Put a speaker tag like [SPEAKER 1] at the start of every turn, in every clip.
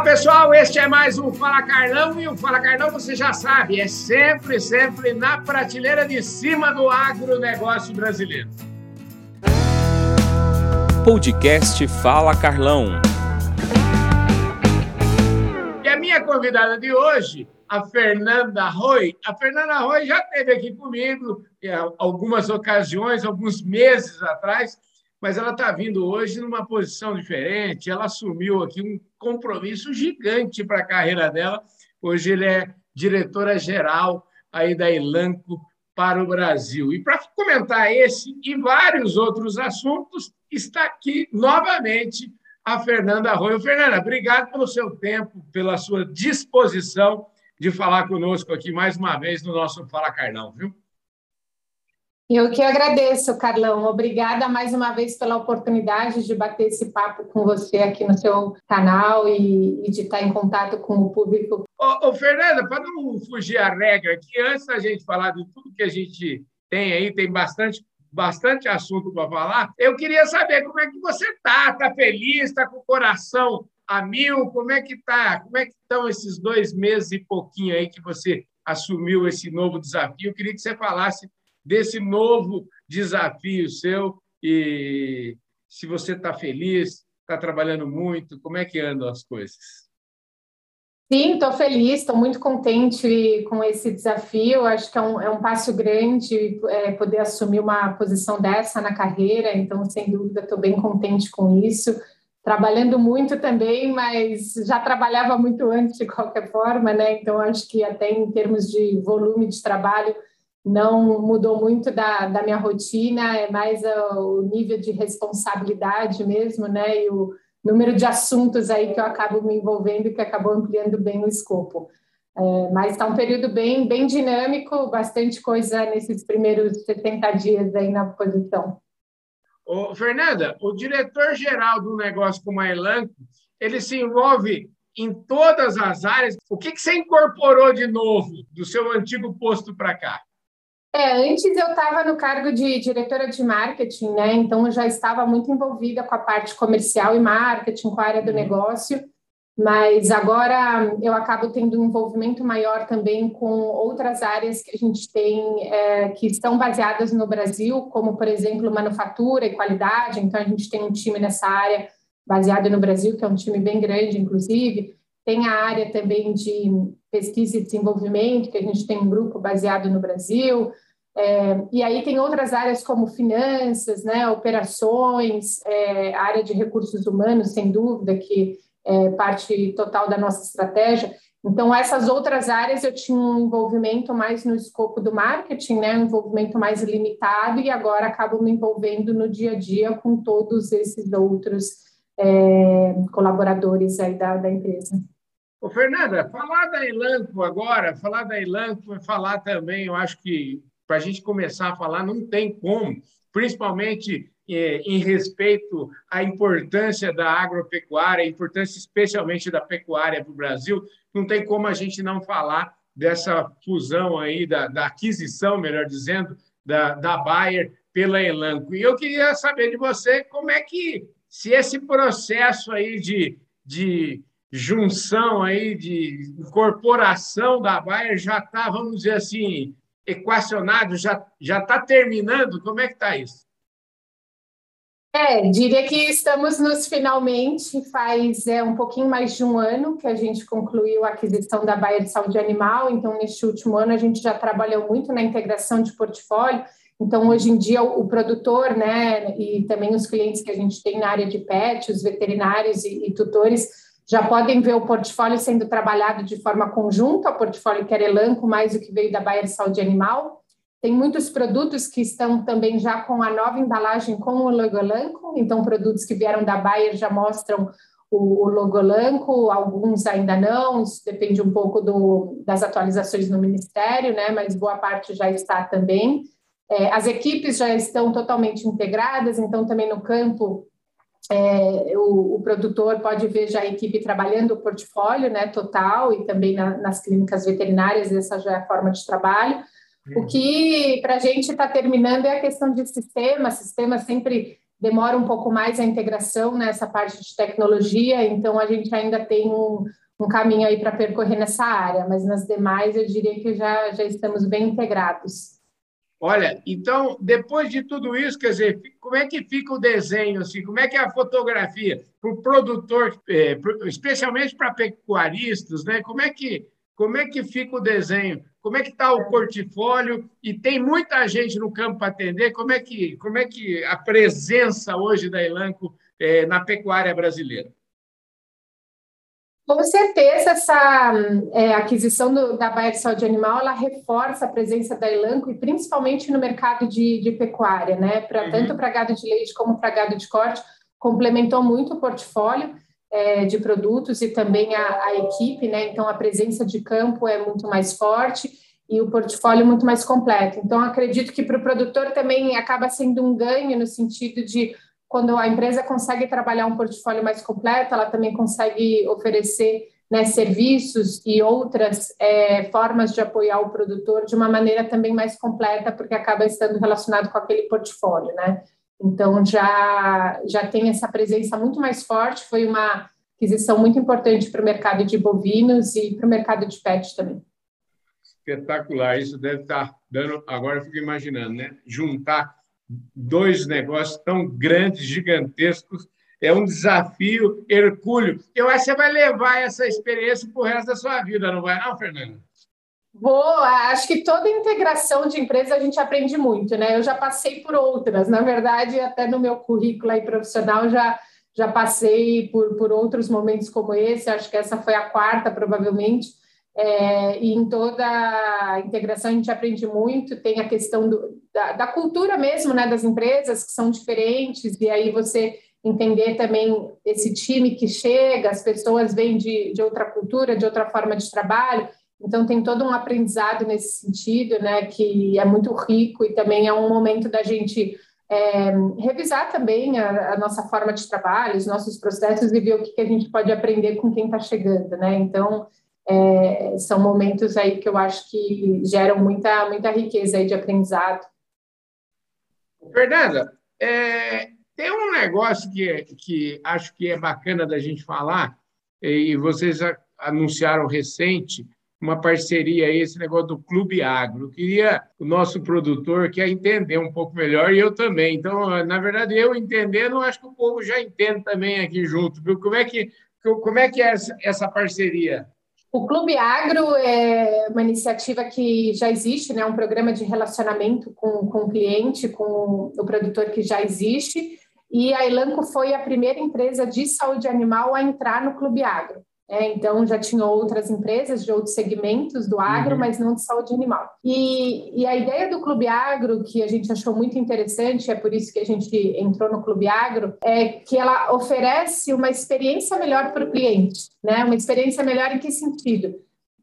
[SPEAKER 1] Olá, pessoal. Este é mais um Fala Carlão. E o Fala Carlão, você já sabe, é sempre, sempre na prateleira de cima do agronegócio brasileiro.
[SPEAKER 2] Podcast Fala Carlão.
[SPEAKER 1] E a minha convidada de hoje, a Fernanda Roy. A Fernanda Roy já esteve aqui comigo em algumas ocasiões, alguns meses atrás mas ela está vindo hoje numa posição diferente. Ela assumiu aqui um compromisso gigante para a carreira dela. Hoje ele é diretora geral aí da Elanco para o Brasil. E para comentar esse e vários outros assuntos, está aqui novamente a Fernanda Arroio. Fernanda, obrigado pelo seu tempo, pela sua disposição de falar conosco aqui mais uma vez no nosso Fala Carnão, viu?
[SPEAKER 3] Eu que agradeço, Carlão. Obrigada mais uma vez pela oportunidade de bater esse papo com você aqui no seu canal e, e de estar em contato com o público.
[SPEAKER 1] Ô, ô Fernanda, para não fugir a regra, que antes da gente falar de tudo que a gente tem aí, tem bastante bastante assunto para falar. Eu queria saber como é que você está, está feliz, está com o coração a mil, como é que tá? Como é que estão esses dois meses e pouquinho aí que você assumiu esse novo desafio? Eu queria que você falasse desse novo desafio seu e se você está feliz, está trabalhando muito, como é que andam as coisas?
[SPEAKER 3] Sim, estou feliz, estou muito contente com esse desafio. Acho que é um, é um passo grande é, poder assumir uma posição dessa na carreira, então, sem dúvida, estou bem contente com isso. Trabalhando muito também, mas já trabalhava muito antes de qualquer forma, né? Então, acho que até em termos de volume de trabalho, não mudou muito da, da minha rotina, é mais o nível de responsabilidade mesmo, né? E o número de assuntos aí que eu acabo me envolvendo que acabou ampliando bem o escopo. É, mas está um período bem, bem dinâmico, bastante coisa nesses primeiros 70 dias aí na posição.
[SPEAKER 1] Ô, Fernanda, o diretor-geral do negócio como a Elanco, ele se envolve em todas as áreas. O que, que você incorporou de novo do seu antigo posto para cá?
[SPEAKER 3] É, antes eu estava no cargo de diretora de marketing, né? Então eu já estava muito envolvida com a parte comercial e marketing, com a área do uhum. negócio, mas agora eu acabo tendo um envolvimento maior também com outras áreas que a gente tem é, que estão baseadas no Brasil, como por exemplo manufatura e qualidade. Então a gente tem um time nessa área baseado no Brasil, que é um time bem grande, inclusive. Tem a área também de pesquisa e desenvolvimento, que a gente tem um grupo baseado no Brasil. É, e aí tem outras áreas como finanças, né, operações, é, área de recursos humanos, sem dúvida, que é parte total da nossa estratégia. Então, essas outras áreas eu tinha um envolvimento mais no escopo do marketing, né, um envolvimento mais limitado, e agora acabo me envolvendo no dia a dia com todos esses outros é, colaboradores aí da, da empresa.
[SPEAKER 1] Ô, Fernanda, falar da Elanco agora, falar da Elanco é falar também, eu acho que para a gente começar a falar, não tem como, principalmente é, em respeito à importância da agropecuária, a importância especialmente da pecuária para o Brasil, não tem como a gente não falar dessa fusão aí, da, da aquisição, melhor dizendo, da, da Bayer pela Elanco. E eu queria saber de você como é que se esse processo aí de, de junção aí, de incorporação da Bayer já está, vamos dizer assim, equacionado, já está terminando? Como é que está isso?
[SPEAKER 3] É, diria que estamos nos finalmente, faz é, um pouquinho mais de um ano que a gente concluiu a aquisição da Bayer de Saúde Animal, então neste último ano a gente já trabalhou muito na integração de portfólio, então, hoje em dia, o, produtor, né, e também os clientes que a gente tem na área de pet, os veterinários e, e tutores, já podem ver o portfólio sendo trabalhado de forma conjunta, o portfólio que era Elanco, mais o que veio da Bayer Saúde Animal. Tem muitos produtos que estão também já com a nova embalagem com o logo Elanco, então produtos que vieram da Bayer já mostram o, o logo Elanco, alguns ainda não, isso depende um pouco do, das atualizações no Ministério, né, mas boa parte já está também. É, as equipes já estão totalmente integradas, então também no campo é, o, o, produtor pode ver já a equipe trabalhando o portfólio né, total e também na, nas clínicas veterinárias, essa já é a forma de trabalho. Uhum. O que para a gente está terminando é a questão de sistema, sistema sempre demora um pouco mais a integração nessa parte de tecnologia, então a gente ainda tem um, um caminho aí para percorrer nessa área, mas nas demais eu diria que já, já estamos bem integrados.
[SPEAKER 1] Olha, então, depois de tudo isso, quer dizer, como é que fica o desenho, assim, como é que é a fotografia para o produtor, é, especialmente para pecuaristas, né? Como é que como é que fica o desenho? Como é que está o portfólio? E tem muita gente no campo para atender. Como é que como é que a presença hoje da Elanco é, na pecuária brasileira?
[SPEAKER 3] Com certeza, essa é, aquisição do, da Baia de Saúde Animal, ela reforça a presença da Elanco, e principalmente no mercado de, de pecuária, né? Pra, uhum. Tanto para gado de leite como para gado de corte, complementou muito o portfólio é, de produtos e também a, a equipe, né? Então, a presença de campo é muito mais forte e o portfólio muito mais completo. Então, acredito que para o produtor também acaba sendo um ganho no sentido de quando a empresa consegue trabalhar um portfólio mais completo, ela também consegue oferecer né, serviços e outras é, formas de apoiar o produtor de uma maneira também mais completa, porque acaba estando relacionado com aquele portfólio, né? Então já já tem essa presença muito mais forte. Foi uma aquisição muito importante para o mercado de bovinos e para o mercado de pet também.
[SPEAKER 1] Espetacular, isso deve estar dando. Agora eu fico imaginando, né? Juntar dois negócios tão grandes, gigantescos, é um desafio hercúleo. Eu acho que você vai levar essa experiência para o resto da sua vida, não vai, não, Fernanda?
[SPEAKER 3] Vou, acho que toda integração de empresa a gente aprende muito, né? Eu já passei por outras, na verdade, até no meu currículo aí profissional já, já passei por, por outros momentos como esse, acho que essa foi a quarta, provavelmente. É, e em toda a integração a gente aprende muito, tem a questão do, da, da, cultura mesmo, né, das empresas que são diferentes, e aí você entender também esse time que chega, as pessoas vêm de, de outra cultura, de outra forma de trabalho, então tem todo um aprendizado nesse sentido, né, que é muito rico e também é um momento da gente é, revisar também a, a, nossa forma de trabalho, os nossos processos e ver o que, que a gente pode aprender com quem está chegando, né? Então é, são momentos aí que eu acho que geram muita, muita riqueza aí de aprendizado.
[SPEAKER 1] Fernanda, é, tem um negócio que, que acho que é bacana da gente falar, e vocês anunciaram recente uma parceria aí, esse negócio do Clube Agro. Eu queria o nosso produtor quer entender um pouco melhor e eu também. Então, na verdade, eu entendendo, acho que o povo já entende também aqui junto. Viu? Como é que como é que é essa parceria?
[SPEAKER 3] O Clube Agro é uma iniciativa que já existe, né? um programa de relacionamento com, com o cliente, com o produtor que já existe, e a Elanco foi a primeira empresa de saúde animal a entrar no Clube Agro. É, então, já tinha outras empresas de outros segmentos do agro, uhum. mas não de saúde animal. E, e, a ideia do Clube Agro, que a gente achou muito interessante, é por isso que a gente entrou no Clube Agro, é que ela oferece uma experiência melhor para o cliente. Né? Uma experiência melhor em que sentido?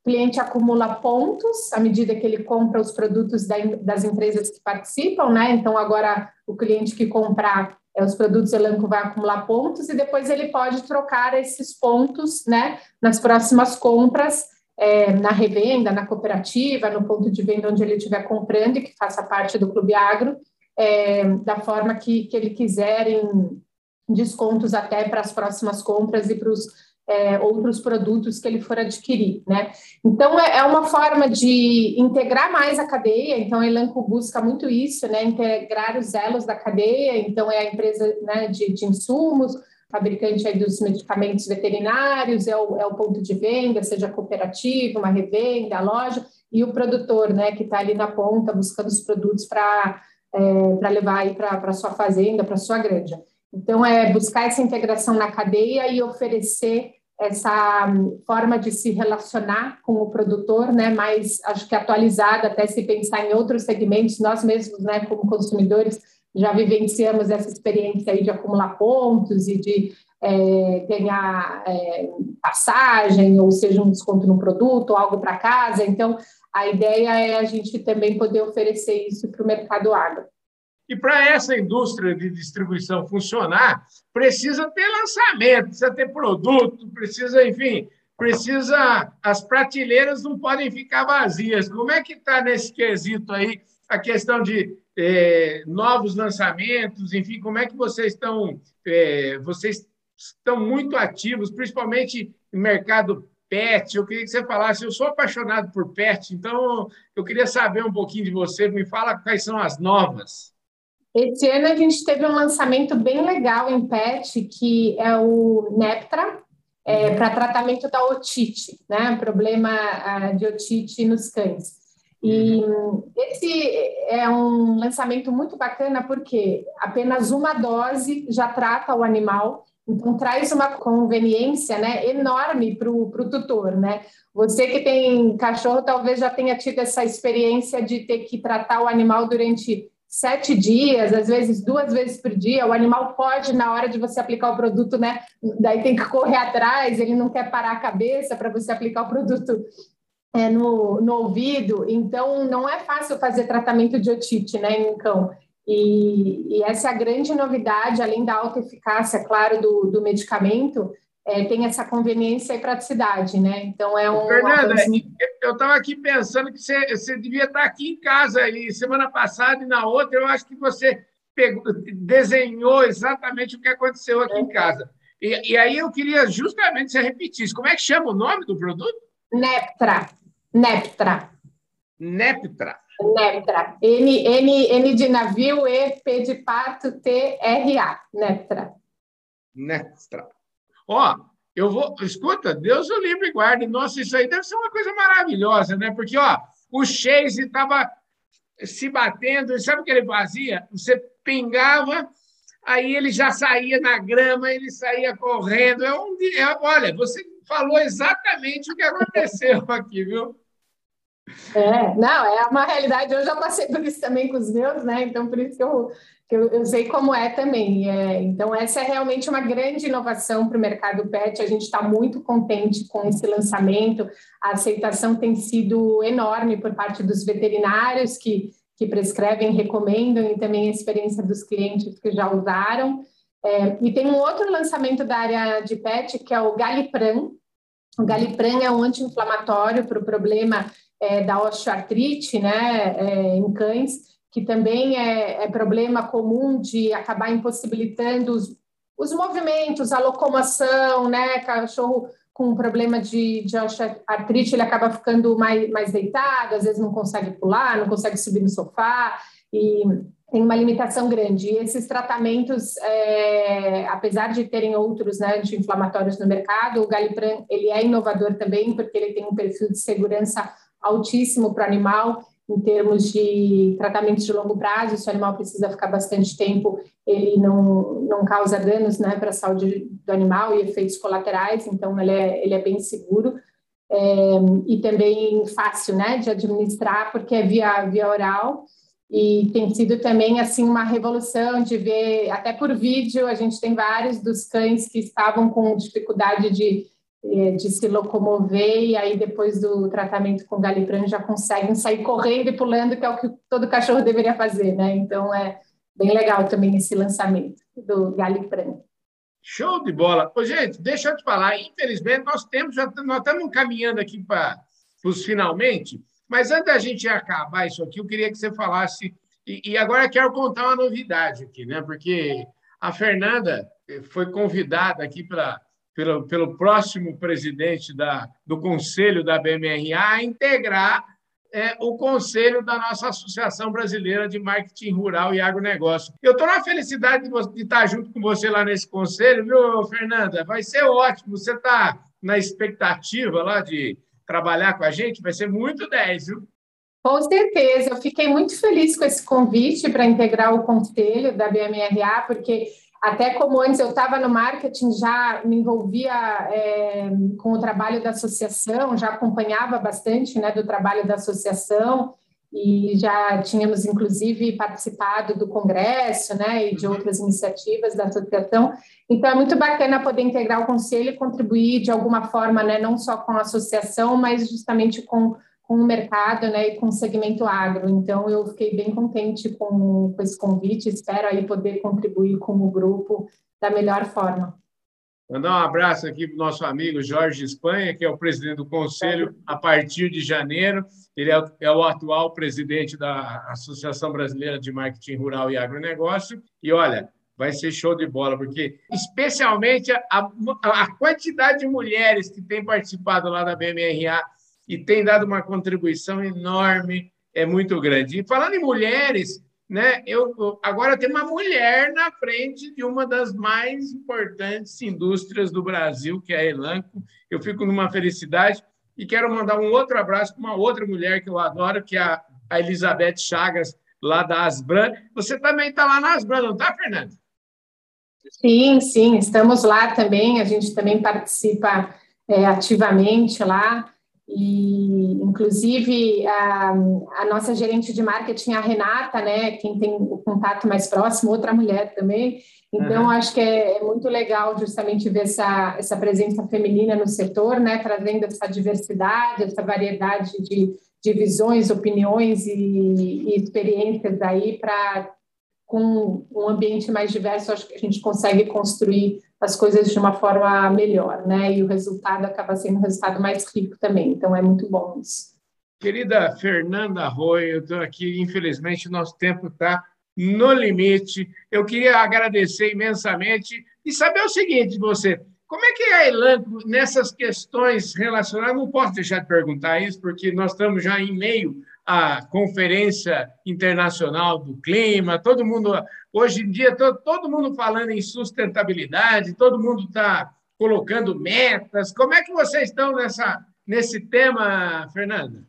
[SPEAKER 3] O cliente acumula pontos à medida que ele compra os produtos das empresas que participam, né? Então, agora o cliente que comprar os produtos Elanco vai acumular pontos e depois ele pode trocar esses pontos né, nas próximas compras, é, na revenda, na cooperativa, no ponto de venda onde ele estiver comprando e que faça parte do Clube Agro, é, da forma que, que ele quiser, em descontos até para as próximas compras e para os é, outros produtos que ele for adquirir, né? Então, é, é, uma forma de integrar mais a cadeia, então a Elanco busca muito isso, né? Integrar os elos da cadeia, então é a empresa né, de, de insumos, fabricante aí dos medicamentos veterinários, é o, é o ponto de venda, seja cooperativa, uma revenda, a loja, e o produtor, né, que está ali na ponta buscando os produtos para é, levar aí para a sua fazenda, para sua granja. Então, é buscar essa integração na cadeia e oferecer essa forma de se relacionar com o produtor, né, mais acho que atualizada, até se pensar em outros segmentos, nós mesmos, né, como consumidores, já vivenciamos essa experiência aí de acumular pontos e de é, ganhar é, passagem, ou seja, um desconto no produto, algo para casa. Então, a ideia é a gente também poder oferecer isso para o mercado agro.
[SPEAKER 1] E para essa indústria de distribuição funcionar, precisa ter lançamento, precisa ter produto, precisa, enfim, precisa. As prateleiras não podem ficar vazias. Como é que está nesse quesito aí a questão de é, novos lançamentos, enfim, como é que vocês estão? É, vocês estão muito ativos, principalmente no mercado pet. Eu queria que você falasse. Eu sou apaixonado por pet, então eu queria saber um pouquinho de você. Me fala quais são as novas.
[SPEAKER 3] Esse ano a gente teve um lançamento bem legal em pet, que é o Neptra, é, para tratamento da otite, né? Problema uh, de otite nos cães. E esse é um lançamento muito bacana porque apenas uma dose já trata o animal, então traz uma conveniência né, enorme para o tutor. Né? Você que tem cachorro talvez já tenha tido essa experiência de ter que tratar o animal durante sete dias, às vezes duas vezes por dia, o animal pode, na hora de você aplicar o produto, né? Daí tem que correr atrás, ele não quer parar a cabeça para você aplicar o produto é, no, no ouvido, então não é fácil fazer tratamento de otite né, em cão. E, e, essa é a grande novidade, além da alta eficácia, claro, do, do medicamento, é, tem essa conveniência e praticidade, né? Então é um.
[SPEAKER 1] Fernanda, eu estava aqui pensando que você, você devia estar aqui em casa e semana passada e na outra eu acho que você pegou, desenhou exatamente o que aconteceu aqui é. em casa. E, e, aí eu queria justamente você repetisse. Como é que chama o nome do produto?
[SPEAKER 3] Neptra. Neptra.
[SPEAKER 1] Neptra.
[SPEAKER 3] Neptra. N, N, N de navio, E, P de pato, T, R, A. Neptra.
[SPEAKER 1] Neptra. Ó, eu vou. Escuta, Deus o livre e guarde. Nossa, isso aí deve ser uma coisa maravilhosa, né? Porque, ó, o Chase estava se batendo, e sabe o que ele fazia? Você pingava, aí ele já saía na grama, ele saía correndo. É um, é, olha, você falou exatamente o que aconteceu aqui, viu?
[SPEAKER 3] É, não, é uma realidade. Eu já passei por isso também com os meus, né? Então, por isso que eu, que eu, eu sei como é também. É, então, essa é realmente uma grande inovação para o mercado pet. A gente está muito contente com esse lançamento. A aceitação tem sido enorme por parte dos veterinários que, que prescrevem, recomendam, e também a experiência dos clientes que já usaram. É, e tem um outro lançamento da área de pet, que é o Galipran. O Galipran é um anti-inflamatório para o problema é, da osteoartrite né, é, em cães, que também é, é, problema comum de acabar impossibilitando os, os movimentos, a locomoção, né? Cachorro com problema de, de osteoartrite, ele acaba ficando mais, mais deitado, às vezes não consegue pular, não consegue subir no sofá, e tem uma limitação grande. E esses tratamentos, é, apesar de terem outros né, anti-inflamatórios no mercado, o Galipran ele é inovador também, porque ele tem um perfil de segurança altíssimo para o animal em termos de tratamento de longo prazo, se o animal precisa ficar bastante tempo, ele não, não causa danos né, para a saúde do animal e efeitos colaterais, então ele é, ele é bem seguro. É, e também fácil né, de administrar, porque é via, via oral, e tem sido também assim uma revolução de ver, até por vídeo, a gente tem vários dos cães que estavam com dificuldade de, de se locomover e aí depois do tratamento com galipran já conseguem sair correndo e pulando, que é o que todo cachorro deveria fazer, né? Então é bem legal também esse lançamento do galipran.
[SPEAKER 1] Show de bola. Ô, gente, deixa eu te falar, infelizmente nós temos, já nós estamos caminhando aqui para os finalmente, mas antes da gente acabar isso aqui, eu queria que você falasse. E, e agora quero contar uma novidade aqui, né? Porque a Fernanda foi convidada aqui pra, pelo, pelo próximo presidente da, do conselho da BMRA a integrar é, o conselho da nossa Associação Brasileira de Marketing Rural e Agronegócio. Eu estou na felicidade de, de, estar junto com você lá nesse conselho, viu, Fernanda? Vai ser ótimo. Você está na expectativa lá de trabalhar com a gente, vai ser muito 10, viu?
[SPEAKER 3] Com certeza, eu fiquei muito feliz com esse convite para integrar o conselho da BMRA, porque até como antes eu estava no marketing, já me envolvia é, com o trabalho da associação, já acompanhava bastante né, do trabalho da associação, e já tínhamos inclusive participado do congresso, né, e de uhum. outras iniciativas da associação. Então é muito bacana poder integrar o conselho e contribuir de alguma forma, né, não só com a associação, mas justamente com, com o mercado, né, e com o segmento agro. Então eu fiquei bem contente com, com esse convite, espero aí poder contribuir com o grupo da melhor forma.
[SPEAKER 1] Mandar um abraço aqui para o nosso amigo Jorge Espanha, que é o presidente do conselho a partir de janeiro. Ele é, é o atual presidente da Associação Brasileira de Marketing Rural e Agronegócio. E olha, vai ser show de bola, porque especialmente a, a quantidade de mulheres que têm participado lá da BMRA e têm dado uma contribuição enorme é muito grande. E falando em mulheres, né? Eu agora tem uma mulher na frente de uma das mais importantes indústrias do Brasil, que é a Elanco. Eu fico numa felicidade e quero mandar um outro abraço para uma outra mulher que eu adoro, que é a, a Elizabeth Chagas, lá da Asbran. Você também está lá na Asbran, não está, Fernanda?
[SPEAKER 3] Sim, sim, estamos lá também. A gente também participa é, ativamente lá. E, inclusive, a, a, nossa gerente de marketing, a Renata, né, quem tem o contato mais próximo, outra mulher também. Então, uhum. acho que é, é, muito legal justamente ver essa, essa presença feminina no setor, né, trazendo essa diversidade, essa variedade de, de visões, opiniões e, e experiências aí para, com um ambiente mais diverso, acho que a gente consegue construir as coisas de uma forma melhor, né? E o resultado acaba sendo um resultado mais rico também. Então é muito bom isso.
[SPEAKER 1] Querida Fernanda Roy, eu estou aqui, infelizmente, nosso tempo está no limite. Eu queria agradecer imensamente e saber o seguinte de você. Como é que é a Elanco nessas questões relacionadas? Não posso deixar de perguntar isso, porque nós estamos já em meio à Conferência Internacional do Clima, todo mundo Hoje em dia, todo, todo mundo falando em sustentabilidade, todo mundo está colocando metas. Como é que vocês estão nessa, nesse tema, Fernanda?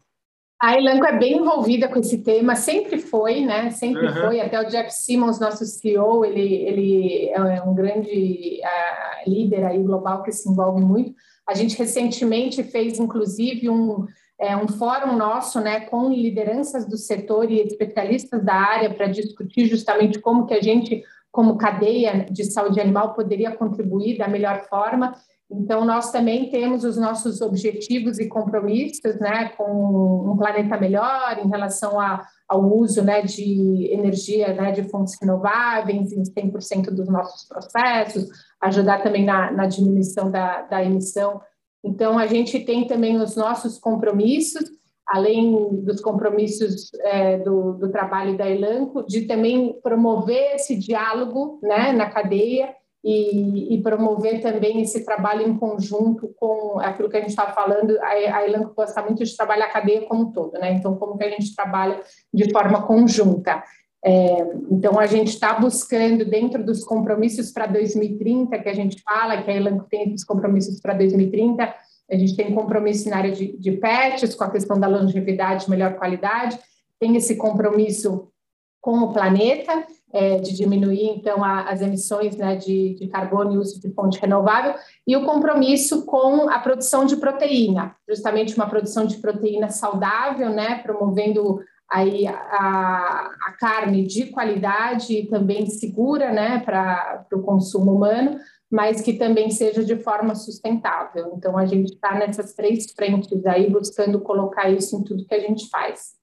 [SPEAKER 3] A Elanco é bem envolvida com esse tema, sempre foi, né? Sempre uhum. foi. Até o Jeff Simmons, nosso CEO, ele, ele é um grande uh, líder aí global que se envolve muito. A gente recentemente fez, inclusive, um, é, um fórum nosso, né, com lideranças do setor e especialistas da área para discutir justamente como que a gente, como cadeia de saúde animal, poderia contribuir da melhor forma. Então, nós também temos os nossos objetivos e compromissos, né, com um planeta melhor em relação a, ao uso, né, de energia, né, de fontes renováveis em 100% dos nossos processos, ajudar também na, na diminuição da, da emissão então, a gente tem também os nossos compromissos, além dos compromissos é, do, do, trabalho da Elanco, de também promover esse diálogo né, na cadeia e, e, promover também esse trabalho em conjunto com aquilo que a gente estava falando. A, a Elanco gosta muito de trabalhar a cadeia como um todo, né? Então, como que a gente trabalha de forma conjunta. É, então, a gente está buscando, dentro dos compromissos para 2030, que a gente fala, que a Elanco tem esses compromissos para 2030, a gente tem compromisso na área de, de pets, com a questão da longevidade, melhor qualidade, tem esse compromisso com o planeta, é, de diminuir, então, a, as emissões né, de, de carbono e uso de fonte renovável, e o compromisso com a produção de proteína, justamente uma produção de proteína saudável, né, promovendo aí a, a carne de qualidade e também segura né, para o consumo humano, mas que também seja de forma sustentável. Então, a gente está nessas três frentes aí, buscando colocar isso em tudo que a gente faz.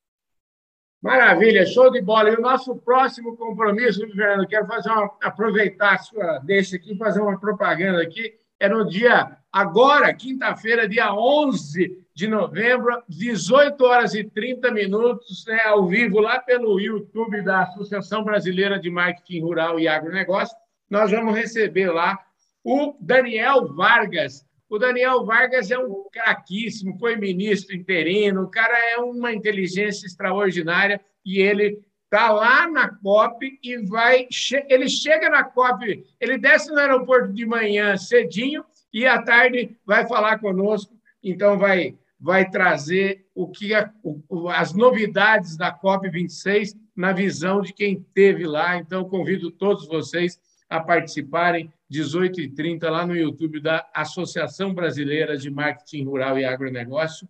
[SPEAKER 1] Maravilha, show de bola. E o nosso próximo compromisso, Fernando, quero fazer uma, aproveitar a sua deixa aqui, fazer uma propaganda aqui, é no dia, agora, quinta-feira, dia 11 de novembro, 18 horas e 30 minutos, né, ao vivo, lá pelo YouTube da Associação Brasileira de Marketing Rural e Agronegócio. Nós vamos receber lá o Daniel Vargas. O Daniel Vargas é um craquíssimo, foi ministro interino, o cara é uma inteligência extraordinária e ele está lá na COP e vai. Ele chega na COP, ele desce no aeroporto de manhã cedinho e à tarde vai falar conosco. Então, vai vai trazer o que as novidades da COP 26 na visão de quem esteve lá. Então, convido todos vocês a participarem 18h30 lá no YouTube da Associação Brasileira de Marketing Rural e Agronegócio,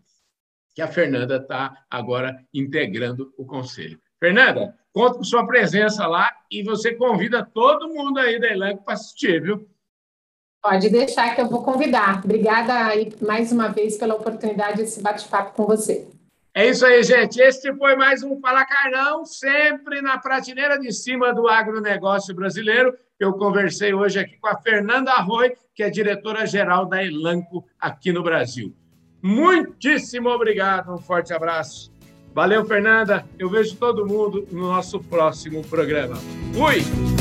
[SPEAKER 1] que a Fernanda está agora integrando o conselho. Fernanda, conto com sua presença lá e você convida todo mundo aí da Elanco para assistir, viu?
[SPEAKER 3] Pode deixar que eu vou convidar. Obrigada aí mais uma vez pela oportunidade desse bate-papo com você.
[SPEAKER 1] É isso aí, gente. Este foi mais um Fala Carlão, sempre na prateleira de cima do agronegócio brasileiro. Eu conversei hoje aqui com a Fernanda Arroy, que é diretora-geral da Elanco aqui no Brasil. Muitíssimo obrigado, um forte abraço. Valeu, Fernanda. Eu vejo todo mundo no nosso próximo programa. Fui!